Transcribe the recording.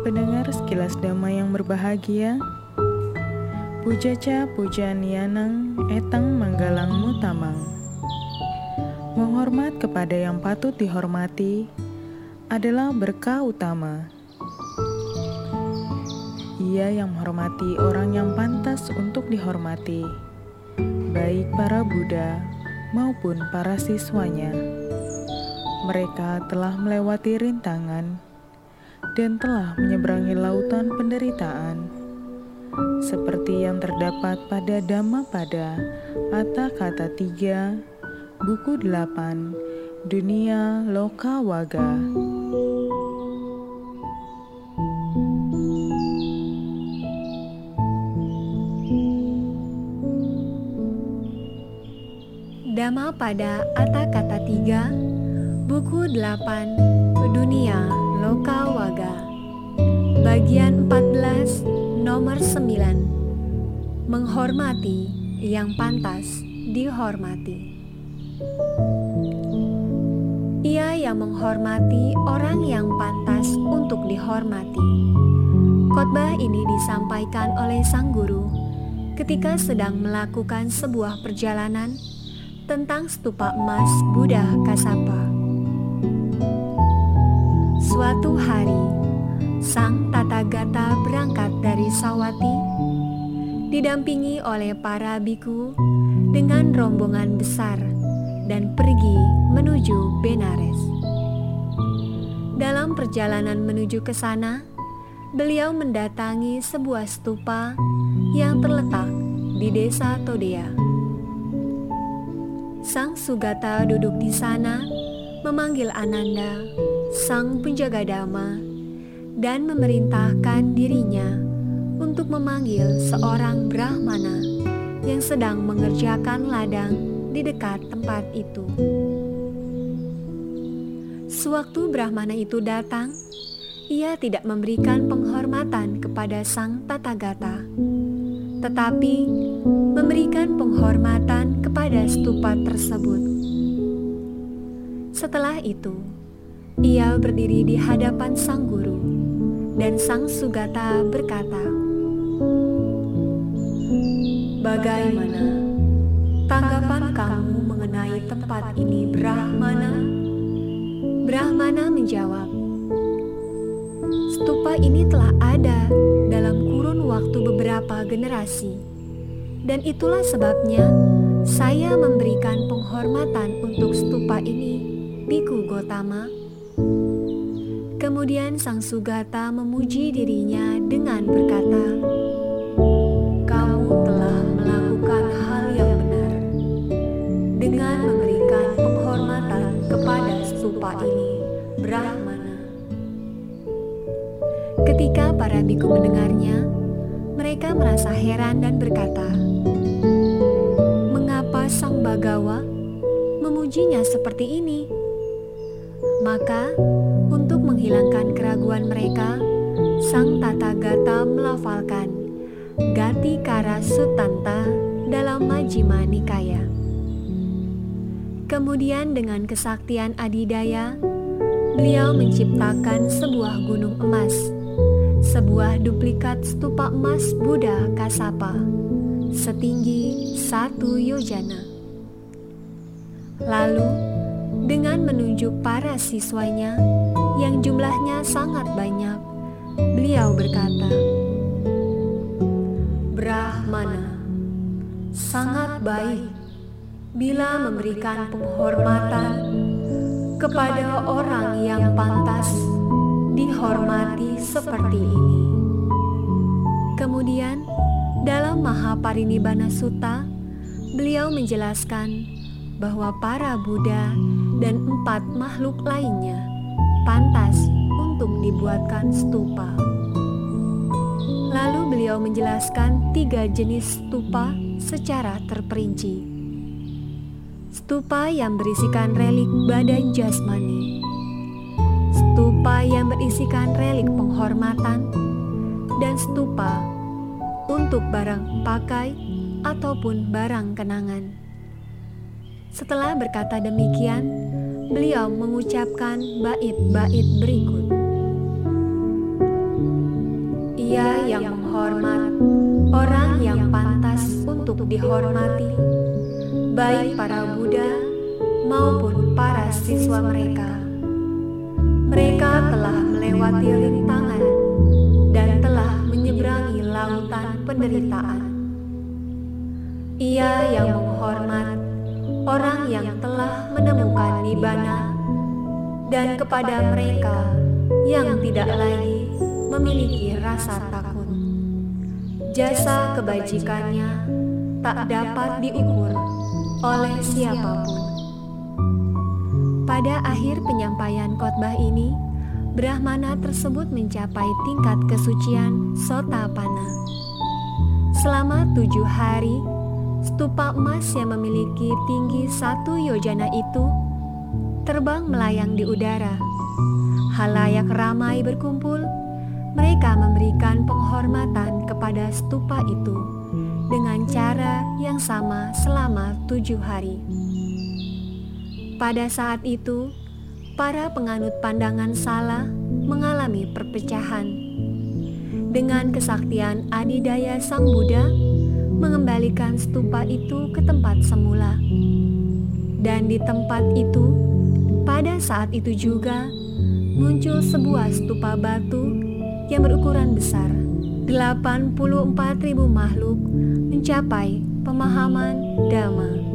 Pendengar sekilas damai yang berbahagia, Pujaca pujan yanang etang manggalang mutamang. Menghormat kepada yang patut dihormati adalah berkah utama. Ia yang menghormati orang yang pantas untuk dihormati, baik para Buddha maupun para siswanya. Mereka telah melewati rintangan dan telah menyeberangi lautan penderitaan. Seperti yang terdapat pada Dhammapada Atta Kata 3 Buku 8 Dunia Loka Waga. Dhammapada Atta Kata 3 Buku 8 Dunia Loka Waga Bagian 14 Nomor 9 Menghormati yang pantas dihormati. Ia yang menghormati orang yang pantas untuk dihormati. Khotbah ini disampaikan oleh sang guru ketika sedang melakukan sebuah perjalanan tentang stupa emas Buddha Kasapa. Suatu hari, Sawati, didampingi oleh para biku dengan rombongan besar dan pergi menuju Benares. Dalam perjalanan menuju ke sana, beliau mendatangi sebuah stupa yang terletak di desa Todea. Sang Sugata duduk di sana memanggil Ananda, sang penjaga dhamma, dan memerintahkan dirinya untuk memanggil seorang Brahmana yang sedang mengerjakan ladang di dekat tempat itu. Sewaktu Brahmana itu datang, ia tidak memberikan penghormatan kepada sang Tathagata, tetapi memberikan penghormatan kepada stupa tersebut. Setelah itu, ia berdiri di hadapan sang guru dan sang Sugata berkata, Bagaimana tanggapan kamu mengenai tempat ini Brahmana? Brahmana menjawab, Stupa ini telah ada dalam kurun waktu beberapa generasi, dan itulah sebabnya saya memberikan penghormatan untuk stupa ini, Biku Gotama, Kemudian sang Sugata memuji dirinya dengan berkata, Ketika para biku mendengarnya, mereka merasa heran dan berkata, "Mengapa sang Bagawa memujinya seperti ini?" Maka untuk menghilangkan keraguan mereka, sang Tata Gata melafalkan Gati Kara Sutanta dalam Majjhima Nikaya. Kemudian dengan kesaktian adidaya, beliau menciptakan sebuah gunung emas, sebuah duplikat stupa emas Buddha Kasapa, setinggi satu yojana. Lalu, dengan menunjuk para siswanya yang jumlahnya sangat banyak, beliau berkata, Brahmana sangat baik bila memberikan penghormatan kepada orang yang pantas dihormati seperti ini. Kemudian, dalam Mahaparinibbana Sutta, beliau menjelaskan bahwa para Buddha dan empat makhluk lainnya pantas untuk dibuatkan stupa. Lalu beliau menjelaskan tiga jenis stupa secara terperinci. Stupa yang berisikan relik badan jasmani, stupa yang berisikan relik penghormatan, dan stupa untuk barang pakai ataupun barang kenangan. Setelah berkata demikian, beliau mengucapkan bait-bait berikut. Ia yang menghormat, orang yang pantas untuk dihormati, baik para Buddha maupun para siswa mereka. Mereka telah melewati rintangan dan telah menyeberangi lautan penderitaan. Ia yang menghormat orang yang telah menemukan nibana dan kepada mereka yang tidak lagi memiliki rasa takut. Jasa kebajikannya tak dapat diukur oleh siapa pun. Pada akhir penyampaian khotbah ini, Brahmana tersebut mencapai tingkat kesucian Sotapana. Selama tujuh hari, stupa emas yang memiliki tinggi satu yojana itu terbang melayang di udara. Halayak ramai berkumpul mereka memberikan penghormatan kepada stupa itu dengan cara yang sama selama tujuh hari. Pada saat itu, para penganut pandangan salah mengalami perpecahan. Dengan kesaktian adidaya Sang Buddha, mengembalikan stupa itu ke tempat semula. Dan di tempat itu, pada saat itu juga muncul sebuah stupa batu yang berukuran besar. 84.000 makhluk mencapai pemahaman dhamma.